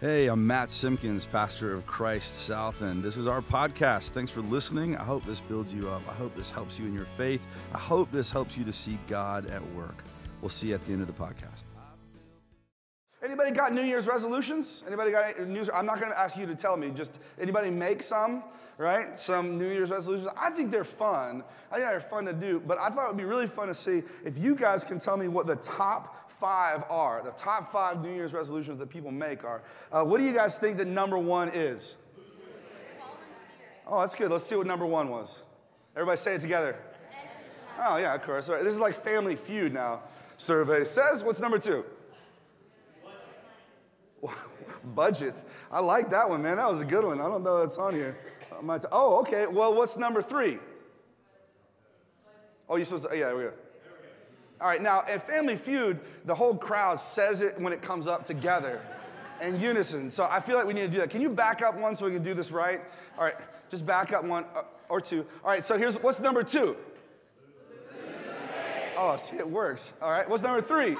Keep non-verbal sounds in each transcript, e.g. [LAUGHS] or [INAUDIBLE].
Hey, I'm Matt Simpkins, pastor of Christ South, and this is our podcast. Thanks for listening. I hope this builds you up. I hope this helps you in your faith. I hope this helps you to see God at work. We'll see you at the end of the podcast. Anybody got New Year's resolutions? Anybody got any news? I'm not going to ask you to tell me. Just anybody make some, right? Some New Year's resolutions. I think they're fun. I think they're fun to do. But I thought it would be really fun to see if you guys can tell me what the top five are. The top five New Year's resolutions that people make are. Uh, what do you guys think that number one is? Oh, that's good. Let's see what number one was. Everybody say it together. Oh, yeah, of course. All right. This is like Family Feud now. Survey says. What's number two? [LAUGHS] Budget. I like that one, man. That was a good one. I don't know that's on here. oh, okay. Well, what's number three? Oh, you're supposed to. Yeah, we go. All right, now at Family Feud, the whole crowd says it when it comes up together in unison. So I feel like we need to do that. Can you back up one so we can do this right? All right, just back up one uh, or two. All right, so here's what's number two? Oh, see, it works. All right, what's number three?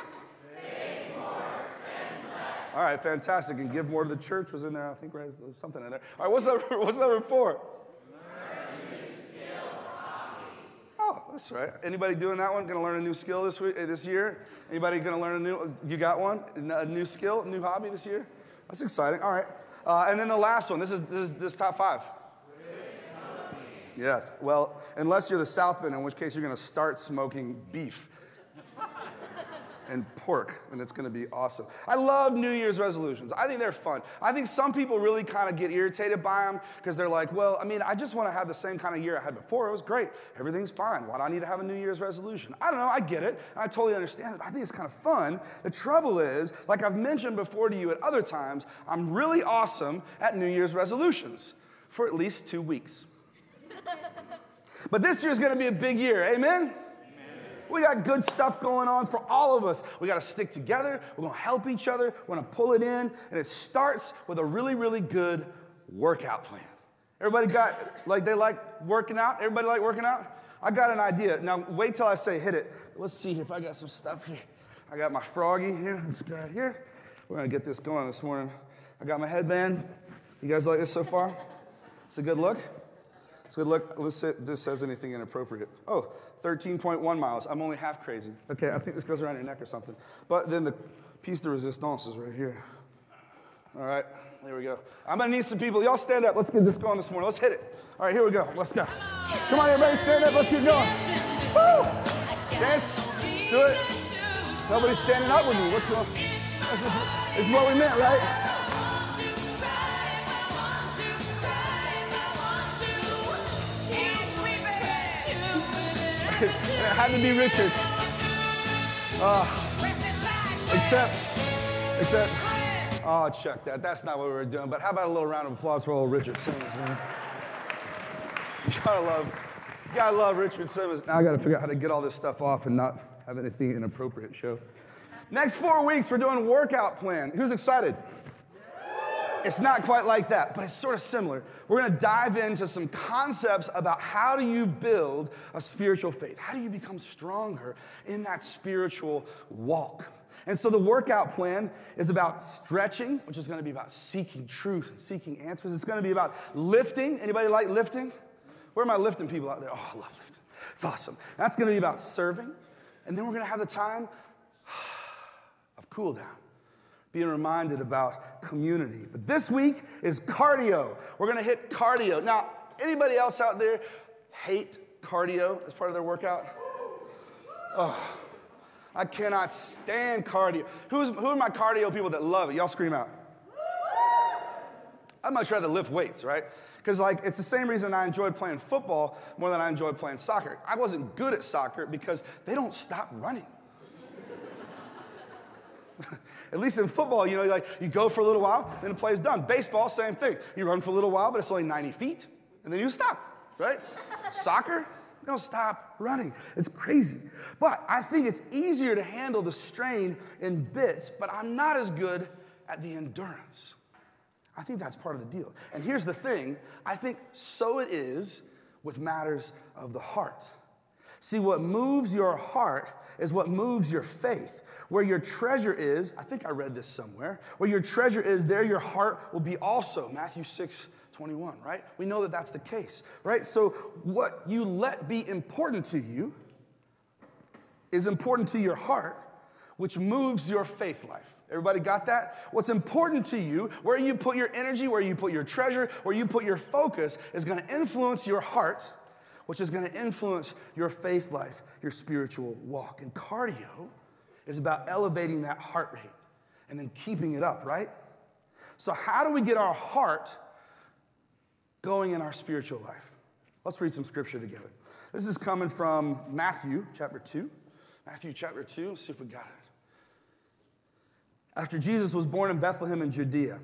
All right, fantastic. And give more to the church was in there. I think right, something in there. All right, what's number, [LAUGHS] what's number four? Oh, that's right. Anybody doing that one? Going to learn a new skill this week, this year? Anybody going to learn a new? You got one? A new skill, new hobby this year? That's exciting. All right. Uh, and then the last one. This is this is this top five. Yeah. Well, unless you're the Southman, in which case you're going to start smoking beef and pork, and it's gonna be awesome. I love New Year's resolutions. I think they're fun. I think some people really kind of get irritated by them because they're like, well, I mean, I just wanna have the same kind of year I had before. It was great. Everything's fine. Why do I need to have a New Year's resolution? I don't know. I get it. I totally understand it. I think it's kind of fun. The trouble is, like I've mentioned before to you at other times, I'm really awesome at New Year's resolutions for at least two weeks. [LAUGHS] but this year's gonna be a big year. Amen? We got good stuff going on for all of us. We got to stick together. We're going to help each other. We're going to pull it in. And it starts with a really, really good workout plan. Everybody got, like, they like working out? Everybody like working out? I got an idea. Now, wait till I say hit it. Let's see if I got some stuff here. I got my froggy here, this guy here. We're going to get this going this morning. I got my headband. You guys like this so far? It's a good look. A look. Let's see if this says anything inappropriate. Oh, 13.1 miles. I'm only half crazy. Okay, I think this goes around your neck or something. But then the piece de resistance is right here. All right, there we go. I'm gonna need some people. Y'all stand up. Let's get this going this morning. Let's hit it. All right, here we go. Let's go. Come on, everybody, stand up. Let's get going. Woo! Dance. Do it. Nobody's standing up with me. What's going on? This is, this is what we meant, right? To be Richard. Uh, except, except, oh, check that. That's not what we were doing. But how about a little round of applause for old Richard Simmons, man? [LAUGHS] You gotta love, you gotta love Richard Simmons. Now I gotta figure out how to get all this stuff off and not have anything inappropriate show. Next four weeks, we're doing workout plan. Who's excited? It's not quite like that, but it's sort of similar. We're going to dive into some concepts about how do you build a spiritual faith? How do you become stronger in that spiritual walk? And so the workout plan is about stretching, which is going to be about seeking truth and seeking answers. It's going to be about lifting. Anybody like lifting? Where are my lifting people out there? Oh, I love lifting. It's awesome. That's going to be about serving. And then we're going to have the time [SIGHS] of cool down being reminded about community. But this week is cardio. We're gonna hit cardio. Now, anybody else out there hate cardio as part of their workout? Oh, I cannot stand cardio. Who's, who are my cardio people that love it? Y'all scream out. I'd much rather lift weights, right? Because like it's the same reason I enjoyed playing football more than I enjoyed playing soccer. I wasn't good at soccer because they don't stop running. [LAUGHS] At least in football, you know, like you go for a little while, then the play is done. Baseball, same thing. You run for a little while, but it's only 90 feet, and then you stop, right? [LAUGHS] Soccer, they don't stop running. It's crazy. But I think it's easier to handle the strain in bits, but I'm not as good at the endurance. I think that's part of the deal. And here's the thing I think so it is with matters of the heart. See, what moves your heart is what moves your faith. Where your treasure is, I think I read this somewhere, where your treasure is, there your heart will be also. Matthew 6, 21, right? We know that that's the case, right? So what you let be important to you is important to your heart, which moves your faith life. Everybody got that? What's important to you, where you put your energy, where you put your treasure, where you put your focus, is going to influence your heart, which is going to influence your faith life, your spiritual walk. And cardio is about elevating that heart rate and then keeping it up, right? So, how do we get our heart going in our spiritual life? Let's read some scripture together. This is coming from Matthew chapter 2. Matthew chapter 2, let's see if we got it. After Jesus was born in Bethlehem in Judea,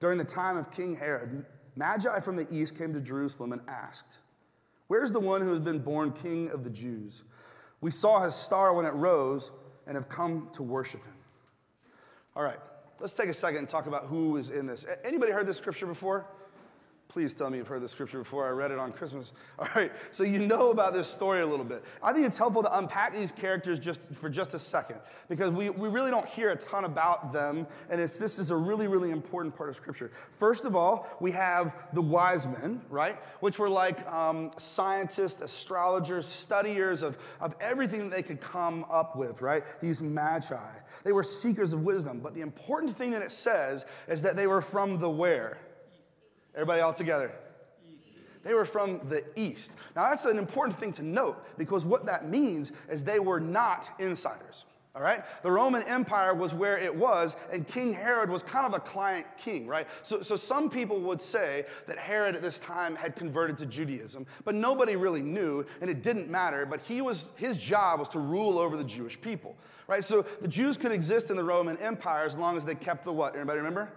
during the time of King Herod, Magi from the east came to Jerusalem and asked, Where's the one who has been born king of the Jews? We saw his star when it rose and have come to worship him. All right, let's take a second and talk about who is in this. Anybody heard this scripture before? Please tell me you've heard the scripture before. I read it on Christmas. [LAUGHS] All right, so you know about this story a little bit. I think it's helpful to unpack these characters just for just a second because we, we really don't hear a ton about them, and it's, this is a really, really important part of scripture. First of all, we have the wise men, right? Which were like um, scientists, astrologers, studiers of, of everything that they could come up with, right? These magi. They were seekers of wisdom, but the important thing that it says is that they were from the where? Everybody all together. They were from the east. Now, that's an important thing to note because what that means is they were not insiders. All right? The Roman Empire was where it was, and King Herod was kind of a client king, right? So, so some people would say that Herod at this time had converted to Judaism, but nobody really knew, and it didn't matter. But he was, his job was to rule over the Jewish people, right? So the Jews could exist in the Roman Empire as long as they kept the what? Anybody remember?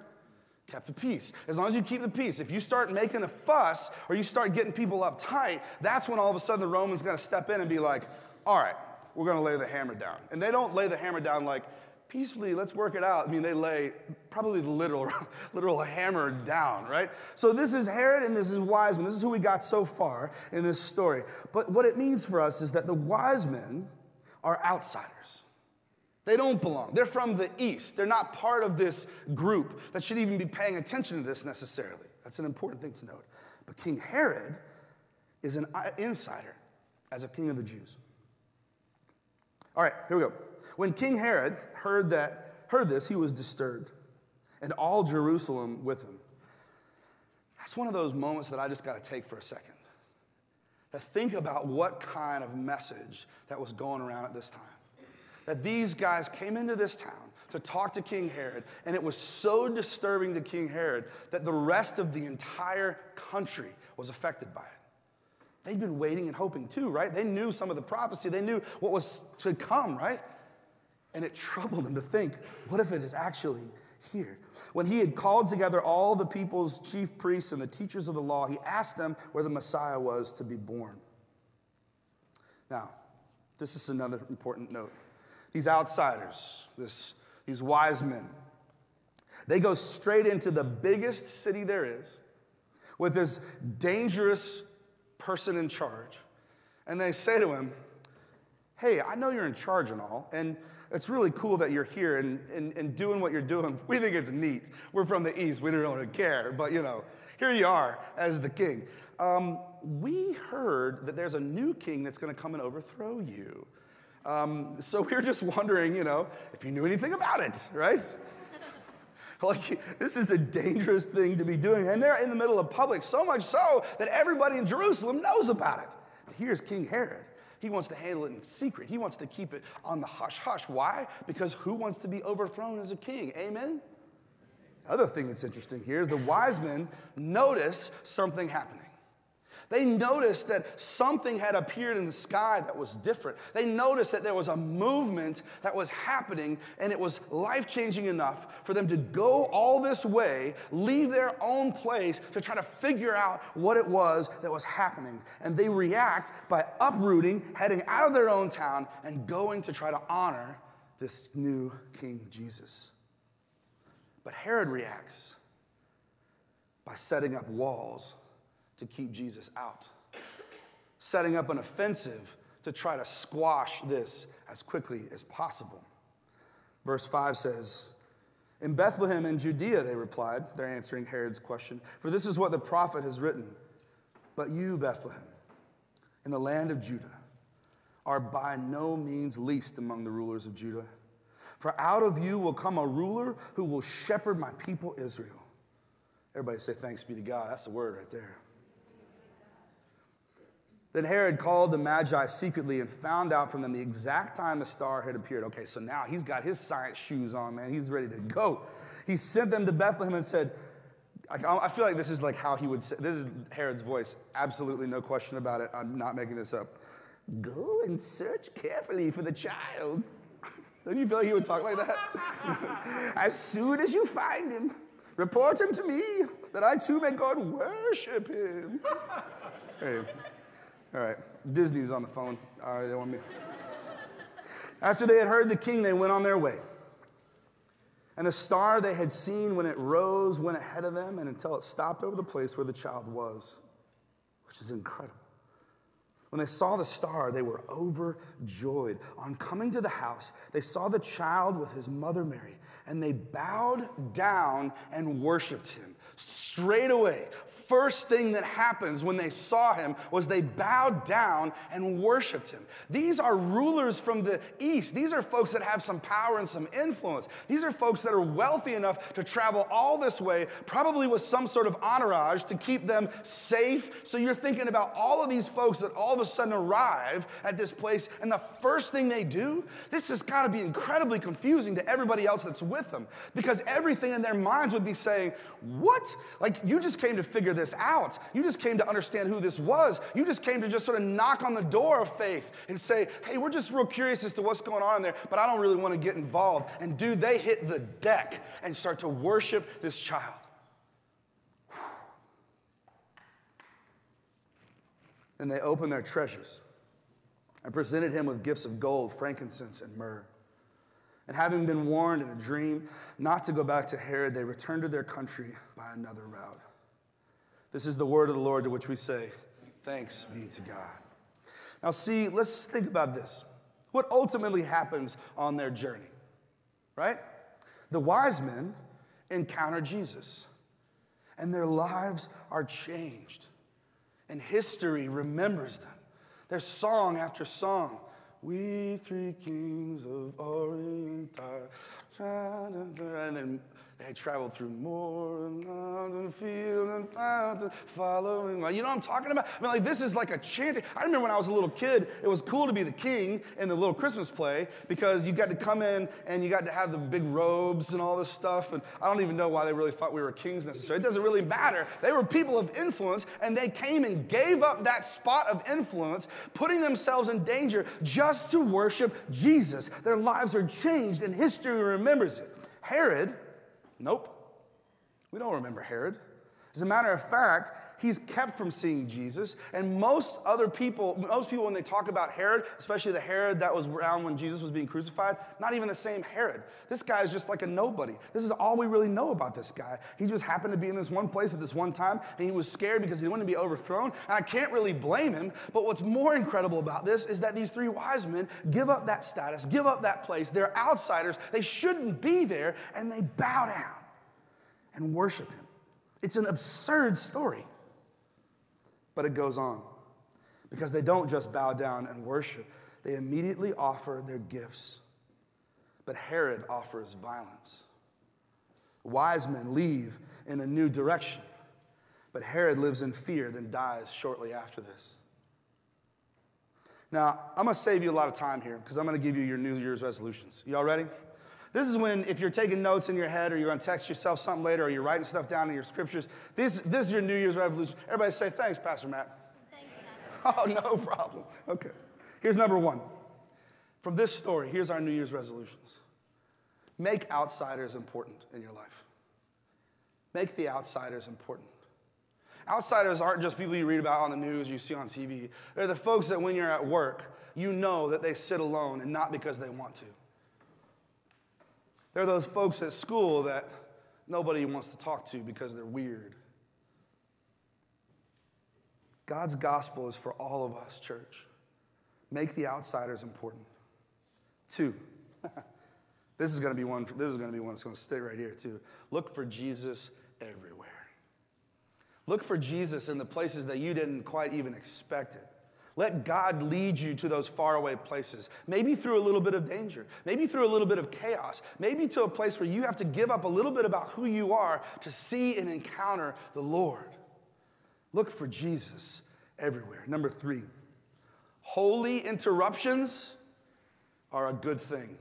Kept the peace. As long as you keep the peace, if you start making a fuss or you start getting people uptight, that's when all of a sudden the Romans to step in and be like, all right, we're to lay the hammer down. And they don't lay the hammer down like, peacefully, let's work it out. I mean, they lay probably the literal, [LAUGHS] literal hammer down, right? So this is Herod and this is wise men. This is who we got so far in this story. But what it means for us is that the wise men are outsiders. They don't belong. They're from the East. They're not part of this group that should even be paying attention to this necessarily. That's an important thing to note. But King Herod is an insider as a king of the Jews. All right, here we go. When King Herod heard that heard this, he was disturbed, and all Jerusalem with him. That's one of those moments that I just got to take for a second. To think about what kind of message that was going around at this time that these guys came into this town to talk to King Herod, and it was so disturbing to King Herod that the rest of the entire country was affected by it. They'd been waiting and hoping too, right? They knew some of the prophecy, they knew what was to come, right? And it troubled them to think, what if it is actually here? When he had called together all the people's chief priests and the teachers of the law, he asked them where the Messiah was to be born. Now, this is another important note these outsiders, this, these wise men, they go straight into the biggest city there is with this dangerous person in charge. And they say to him, Hey, I know you're in charge and all, and it's really cool that you're here and, and, and doing what you're doing. We think it's neat. We're from the East, we don't really care, but you know, here you are as the king. Um, we heard that there's a new king that's to come and overthrow you. Um, so we are just wondering, you know, if you knew anything about it, right? like, this is a dangerous thing to be doing. And they're in the middle of public, so much so that everybody in Jerusalem knows about it. But here's King Herod. He wants to handle it in secret. He wants to keep it on the hush hush. Why? Because who wants to be overthrown as a king? Amen? The other thing that's interesting here is the wise men notice something happening. They noticed that something had appeared in the sky that was different. They noticed that there was a movement that was happening, and it was life changing enough for them to go all this way, leave their own place to try to figure out what it was that was happening. And they react by uprooting, heading out of their own town, and going to try to honor this new King Jesus. But Herod reacts by setting up walls to keep Jesus out, setting up an offensive to try to squash this as quickly as possible. Verse 5 says, In Bethlehem in Judea, they replied. They're answering Herod's question. For this is what the prophet has written. But you, Bethlehem, in the land of Judah, are by no means least among the rulers of Judah. For out of you will come a ruler who will shepherd my people Israel. Everybody say, Thanks be to God. That's the word right there. Then Herod called the Magi secretly and found out from them the exact time the star had appeared. Okay, so now he's got his science shoes on, man. He's ready to go. He sent them to Bethlehem and said, I feel like this is like how he would say, this is Herod's voice. Absolutely no question about it. I'm not making this up. Go and search carefully for the child. [LAUGHS] Don't you feel like he would talk like that? [LAUGHS] as soon as you find him, report him to me, that I too may go and worship him. [LAUGHS] hey. All right, Disney's on the phone. All right, they want me. After they had heard the king, they went on their way. And the star they had seen when it rose went ahead of them and until it stopped over the place where the child was, which is incredible. When they saw the star, they were overjoyed. On coming to the house, they saw the child with his mother Mary, and they bowed down and worshiped him. Straight away, first thing that happens when they saw him was they bowed down and worshiped him. These are rulers from the east. These are folks that have some power and some influence. These are folks that are wealthy enough to travel all this way, probably with some sort of entourage to keep them safe. So you're thinking about all of these folks that all of a sudden arrive at this place, and the first thing they do, this has got to be incredibly confusing to everybody else that's with them because everything in their minds would be saying, What? Like, you just came to figure this out. You just came to understand who this was. You just came to just sort of knock on the door of faith and say, hey, we're just real curious as to what's going on in there, but I don't really want to get involved. And do they hit the deck and start to worship this child. And they opened their treasures and presented him with gifts of gold, frankincense, and myrrh. And having been warned in a dream not to go back to Herod, they returned to their country by another route. This is the word of the Lord to which we say, Thanks be to God. Now, see, let's think about this. What ultimately happens on their journey, right? The wise men encounter Jesus, and their lives are changed, and history remembers them. There's song after song. We three kings of Orient are, and then they traveled through moor and field and fountain, following. You know what I'm talking about? I mean, like this is like a chanting. I remember when I was a little kid, it was cool to be the king in the little Christmas play because you got to come in and you got to have the big robes and all this stuff. And I don't even know why they really thought we were kings necessarily. It doesn't really matter. They were people of influence, and they came and gave up that spot of influence, putting themselves in danger just to worship Jesus. Their lives are changed, and history remembers it. Herod Nope. We don't remember Herod. As a matter of fact, he's kept from seeing Jesus. And most other people, most people, when they talk about Herod, especially the Herod that was around when Jesus was being crucified, not even the same Herod. This guy is just like a nobody. This is all we really know about this guy. He just happened to be in this one place at this one time, and he was scared because he didn't want to be overthrown. And I can't really blame him. But what's more incredible about this is that these three wise men give up that status, give up that place. They're outsiders. They shouldn't be there, and they bow down and worship him. It's an absurd story. But it goes on because they don't just bow down and worship, they immediately offer their gifts. But Herod offers violence. Wise men leave in a new direction, but Herod lives in fear, then dies shortly after this. Now, I'm gonna save you a lot of time here because I'm gonna give you your New Year's resolutions. Y'all ready? This is when, if you're taking notes in your head or you're going to text yourself something later or you're writing stuff down in your scriptures, this, this is your New Year's resolution. Everybody say, thanks, Pastor Matt. Thanks, [LAUGHS] Oh, no problem. Okay. Here's number one. From this story, here's our New Year's resolutions make outsiders important in your life. Make the outsiders important. Outsiders aren't just people you read about on the news, you see on TV. They're the folks that when you're at work, you know that they sit alone and not because they want to. There are those folks at school that nobody wants to talk to because they're weird. God's gospel is for all of us, church. Make the outsiders important. Two, [LAUGHS] This is going to be one. This is going to be one that's going to stay right here too. Look for Jesus everywhere. Look for Jesus in the places that you didn't quite even expect it. Let God lead you to those faraway places, maybe through a little bit of danger, maybe through a little bit of chaos, maybe to a place where you have to give up a little bit about who you are to see and encounter the Lord. Look for Jesus everywhere. Number three, holy interruptions are a good thing.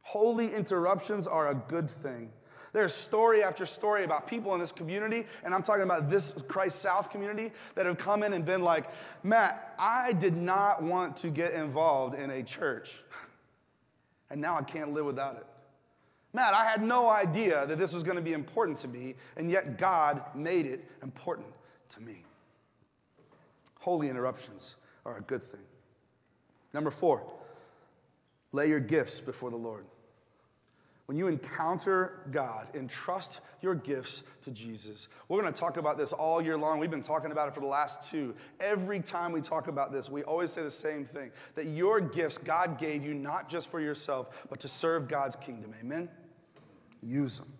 Holy interruptions are a good thing. There's story after story about people in this community, and I'm talking about this Christ South community, that have come in and been like, Matt, I did not want to get involved in a church, and now I can't live without it. Matt, I had no idea that this was going to be important to me, and yet God made it important to me. Holy interruptions are a good thing. Number four, lay your gifts before the Lord. When you encounter God, entrust your gifts to Jesus. We're going to talk about this all year long. We've been talking about it for the last two. Every time we talk about this, we always say the same thing that your gifts God gave you not just for yourself, but to serve God's kingdom. Amen? Use them.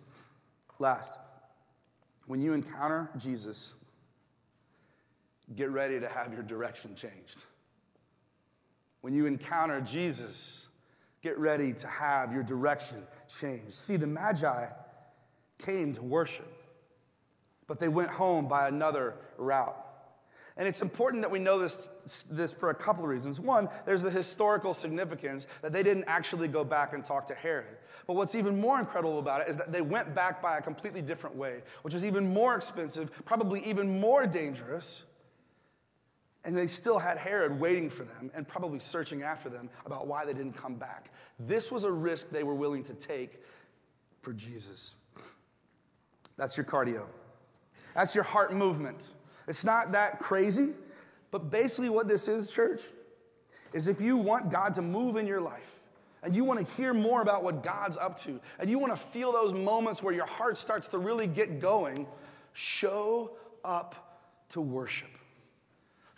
Last, when you encounter Jesus, get ready to have your direction changed. When you encounter Jesus, get ready to have your direction changed. See, the Magi came to worship, but they went home by another route. And it's important that we know this, this for a couple of reasons. One, there's the historical significance that they didn't actually go back and talk to Herod. But what's even more incredible about it is that they went back by a completely different way, which was even more expensive, probably even more dangerous. And they still had Herod waiting for them and probably searching after them about why they didn't come back. This was a risk they were willing to take for Jesus. That's your cardio. That's your heart movement. It's not that crazy, but basically, what this is, church, is if you want God to move in your life and you want to hear more about what God's up to and you want to feel those moments where your heart starts to really get going, show up to worship.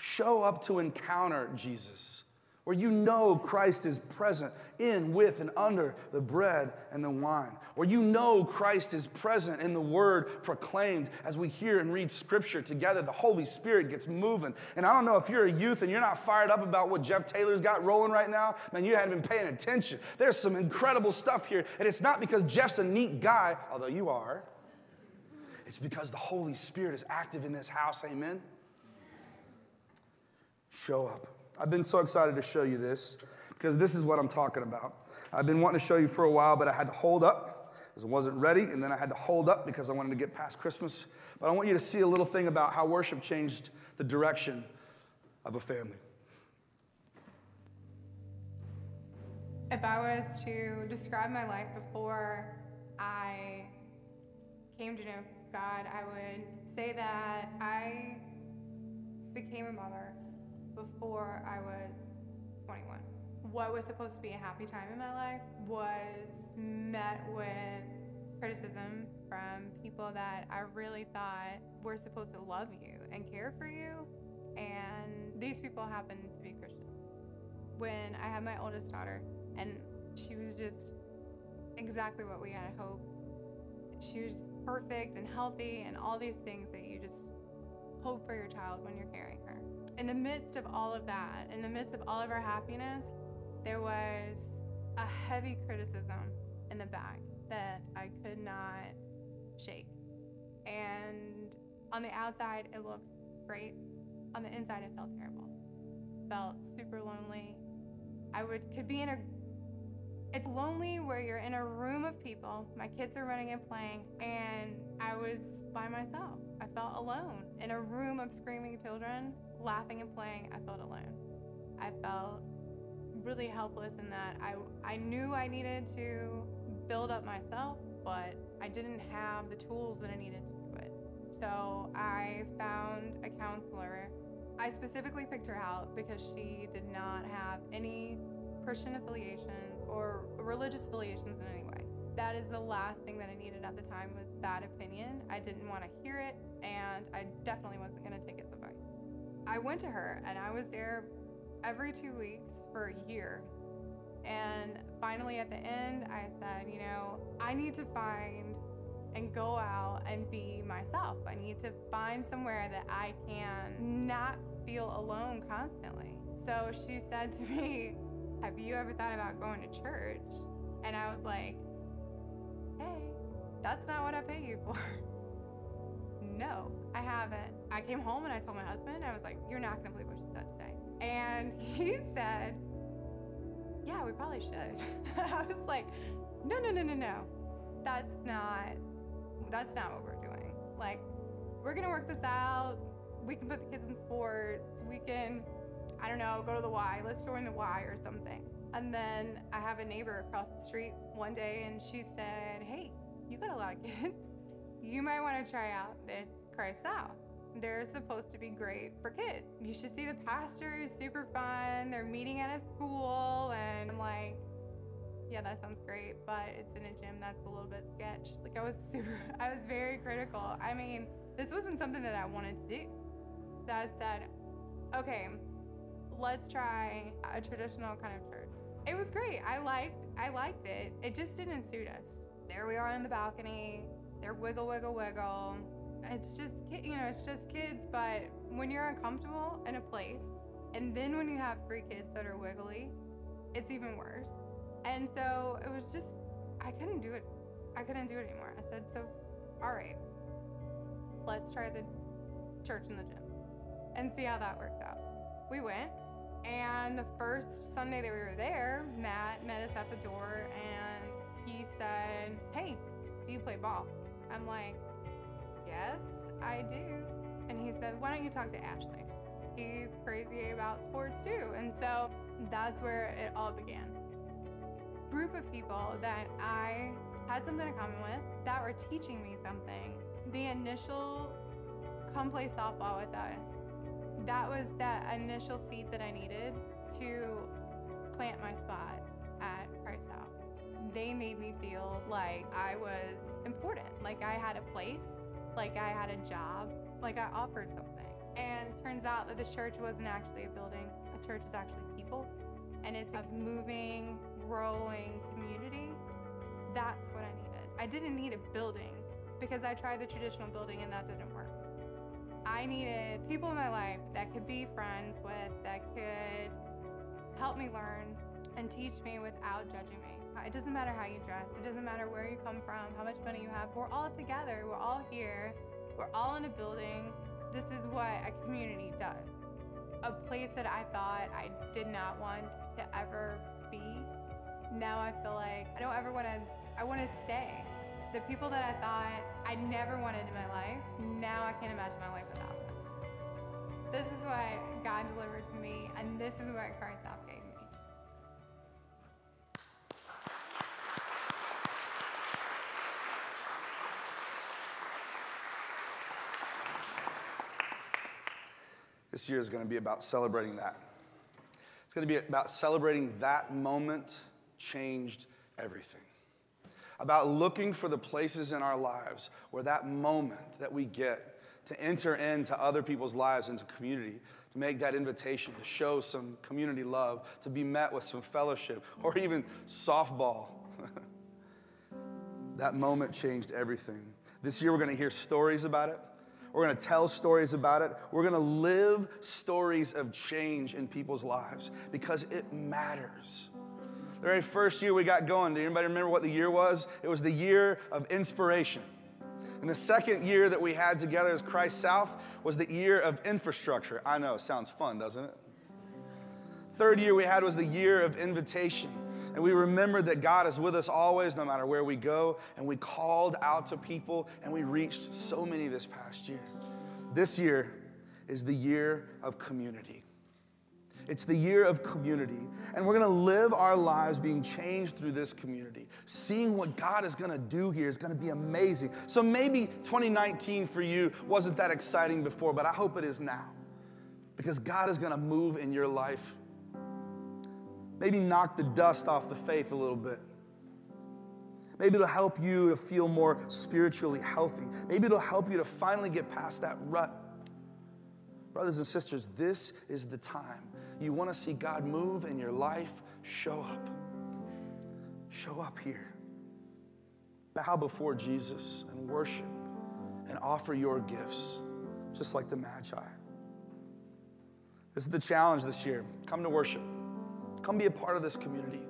Show up to encounter Jesus where you know Christ is present in, with, and under the bread and the wine, where you know Christ is present in the word proclaimed as we hear and read scripture together. The Holy Spirit gets moving. And I don't know if you're a youth and you're not fired up about what Jeff Taylor's got rolling right now, man, you haven't been paying attention. There's some incredible stuff here, and it's not because Jeff's a neat guy, although you are. It's because the Holy Spirit is active in this house, amen? Show up. I've been so excited to show you this because this is what I'm talking about. I've been wanting to show you for a while, but I had to hold up because I wasn't ready, and then I had to hold up because I wanted to get past Christmas. But I want you to see a little thing about how worship changed the direction of a family. If I was to describe my life before I came to know God, I would say that I became a mother before I was 21. What was supposed to be a happy time in my life was met with criticism from people that I really thought were supposed to love you and care for you. And these people happened to be Christian. When I had my oldest daughter, and she was just exactly what we had hoped. She was perfect and healthy and all these things that you just hope for your child when you're carrying her in the midst of all of that, in the midst of all of our happiness, there was a heavy criticism in the back that I could not shake. And on the outside, it looked great. On the inside, it felt terrible. Felt super lonely. I would could be in a it's lonely where you're in a room of people, my kids are running and playing, and I was by myself. I felt alone in a room of screaming children laughing and playing, I felt alone. I felt really helpless in that I, I knew I needed to build up myself, but I didn't have the tools that I needed to do it. So I found a counselor. I specifically picked her out because she did not have any Christian affiliations or religious affiliations in any way. That is the last thing that I needed at the time was that opinion. I didn't want to hear it and I definitely I went to her and I was there every two weeks for a year. And finally, at the end, I said, you know, I need to find and go out and be myself. I need to find somewhere that I can not feel alone constantly. So she said to me, Have you ever thought about going to church? And I was like, Hey, that's not what I pay you for. [LAUGHS] no, I haven't. I came home and I told my husband, I was like, You're not gonna believe what she said today. And [LAUGHS] he said, Yeah, we probably should. [LAUGHS] I was like, No, no, no, no, no. That's not that's not what we're doing. Like, we're gonna work this out. We can put the kids in sports. We can, I don't know, go to the Y. Let's join the Y or something. And then I have a neighbor across the street one day, and she said, Hey, you got a lot of [LAUGHS] kids. You might want to try out this Christ South. They're supposed to be great for kids. You should see the pastor is super fun. They're meeting at a school, and I'm like, yeah, that sounds great, but it's in a gym that's a little bit sketch. Like I was [LAUGHS] super, I was very critical. I mean, this wasn't something that I wanted to do. That said, okay, let's try a traditional kind of church. It was great. I liked, I liked it. It just didn't suit us. There we are on the balcony. They're wiggle, wiggle, wiggle. It's just, you know, it's just kids. But when you're uncomfortable in a place, and then when you have three kids that are wiggly, it's even worse. And so it was just, I couldn't do it. I couldn't do it anymore. I said, so, all right, let's try the church in the gym and see how that works out. We went, and the first Sunday that we were there, Matt met us at the door and he said, Hey, do you play ball? I'm like, Yes, I do. And he said, Why don't you talk to Ashley? He's crazy about sports too. And so that's where it all began group of people that I had something in common with that were teaching me something. The initial come play softball with us, that was that initial seed that I needed to plant my spot at South. They made me feel like I was important, like I had a place, like I had a job, like I offered something. And turns out that the church wasn't actually a building, a church is actually people. And it's a moving, growing community, that's what I needed. I didn't need a building because I tried the traditional building and that didn't work. I needed people in my life that could be friends with, that could help me learn and teach me without judging me. It doesn't matter how you dress, it doesn't matter where you come from, how much money you have. We're all together, we're all here, we're all in a building. This is what a community does. A place that I thought I did not want to ever be now I feel like I don't ever want to, I want to stay. The people that I thought I never wanted in my life, now I can't imagine my life without them. This is what God delivered to me, and this is what Christ South This year is going to be about celebrating that. It's going to be about celebrating that moment changed everything. About looking for the places in our lives where that moment that we get to enter into other people's lives, into community, to make that invitation, to show some community love, to be met with some fellowship, or even softball. [LAUGHS] that moment changed everything. This year, we're going to hear stories about it. We're going to tell stories about it. We're going to live stories of change in people's lives because it matters. The very first year we got going, do anybody remember what the year was? It was the year of inspiration. And the second year that we had together as Christ South was the year of infrastructure. I know, sounds fun, doesn't it? Third year we had was the year of invitation. And we remembered that God is with us always, no matter where we go. And we called out to people, and we reached so many this past year. This year is the year of community. It's the year of community. And we're going to live our lives being changed through this community. Seeing what God is going to do here is going to be amazing. So maybe 2019 for you wasn't that exciting before, but I hope it is now. Because God is going to move in your life. Maybe knock the dust off the faith a little bit. Maybe it'll help you to feel more spiritually healthy. Maybe it'll help you to finally get past that rut. Brothers and sisters, this is the time you want to see God move in your life, show up. show up here. Bow before Jesus and worship and offer your gifts, just like the Magi. This is the challenge this year. Come to worship, come be a part of this community.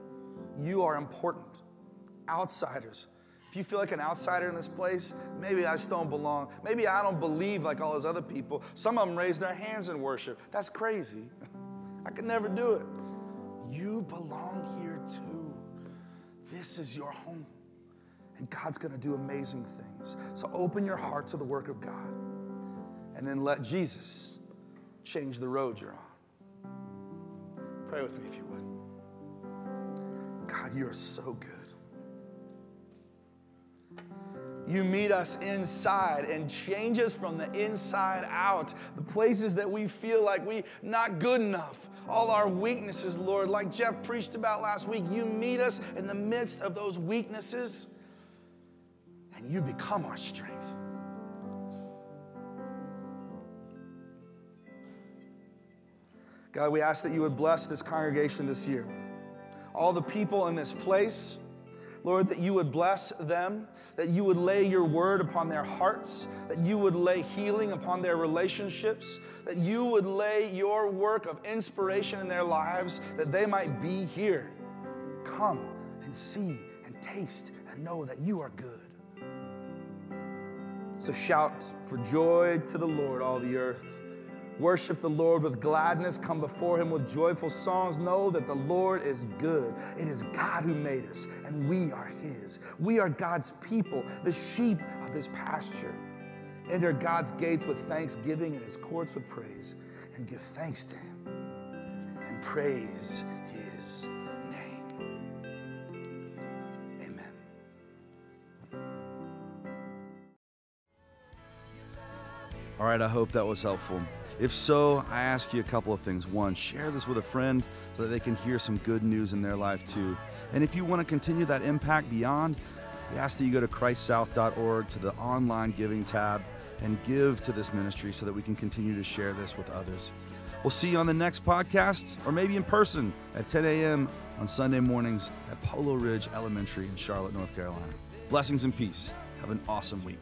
You are important. Outsiders. If you feel like an outsider in this place, maybe I just don't belong. Maybe I don't believe like all those other people. Some of them raise their hands in worship. That's crazy. [LAUGHS] I could never do it. You belong here too. This is your home. And God's going to do amazing things. So open your heart to the work of God. And then let Jesus change the road you're on. Pray with me if you would. God, you are so good. You meet us inside and change us from the inside out. The places that we feel like we not good enough. All our weaknesses, Lord, like Jeff preached about last week, you meet us in the midst of those weaknesses and you become our strength. God, we ask that you would bless this congregation this year. All the people in this place, Lord, that you would bless them, that you would lay your word upon their hearts, that you would lay healing upon their relationships, that you would lay your work of inspiration in their lives, that they might be here. Come and see and taste and know that you are good. So shout for joy to the Lord, all the earth. Worship the Lord with gladness. Come before him with joyful songs. Know that the Lord is good. It is God who made us, and we are his. We are God's people, the sheep of his pasture. Enter God's gates with thanksgiving and his courts with praise, and give thanks to him and praise his name. Amen. All right, I hope that was helpful. If so, I ask you a couple of things. One, share this with a friend so that they can hear some good news in their life too. And if you want to continue that impact beyond, we ask that you go to christsouth.org to the online giving tab and give to this ministry so that we can continue to share this with others. We'll see you on the next podcast or maybe in person at 10 a.m. on Sunday mornings at Polo Ridge Elementary in Charlotte, North Carolina. Blessings and peace. Have an awesome week.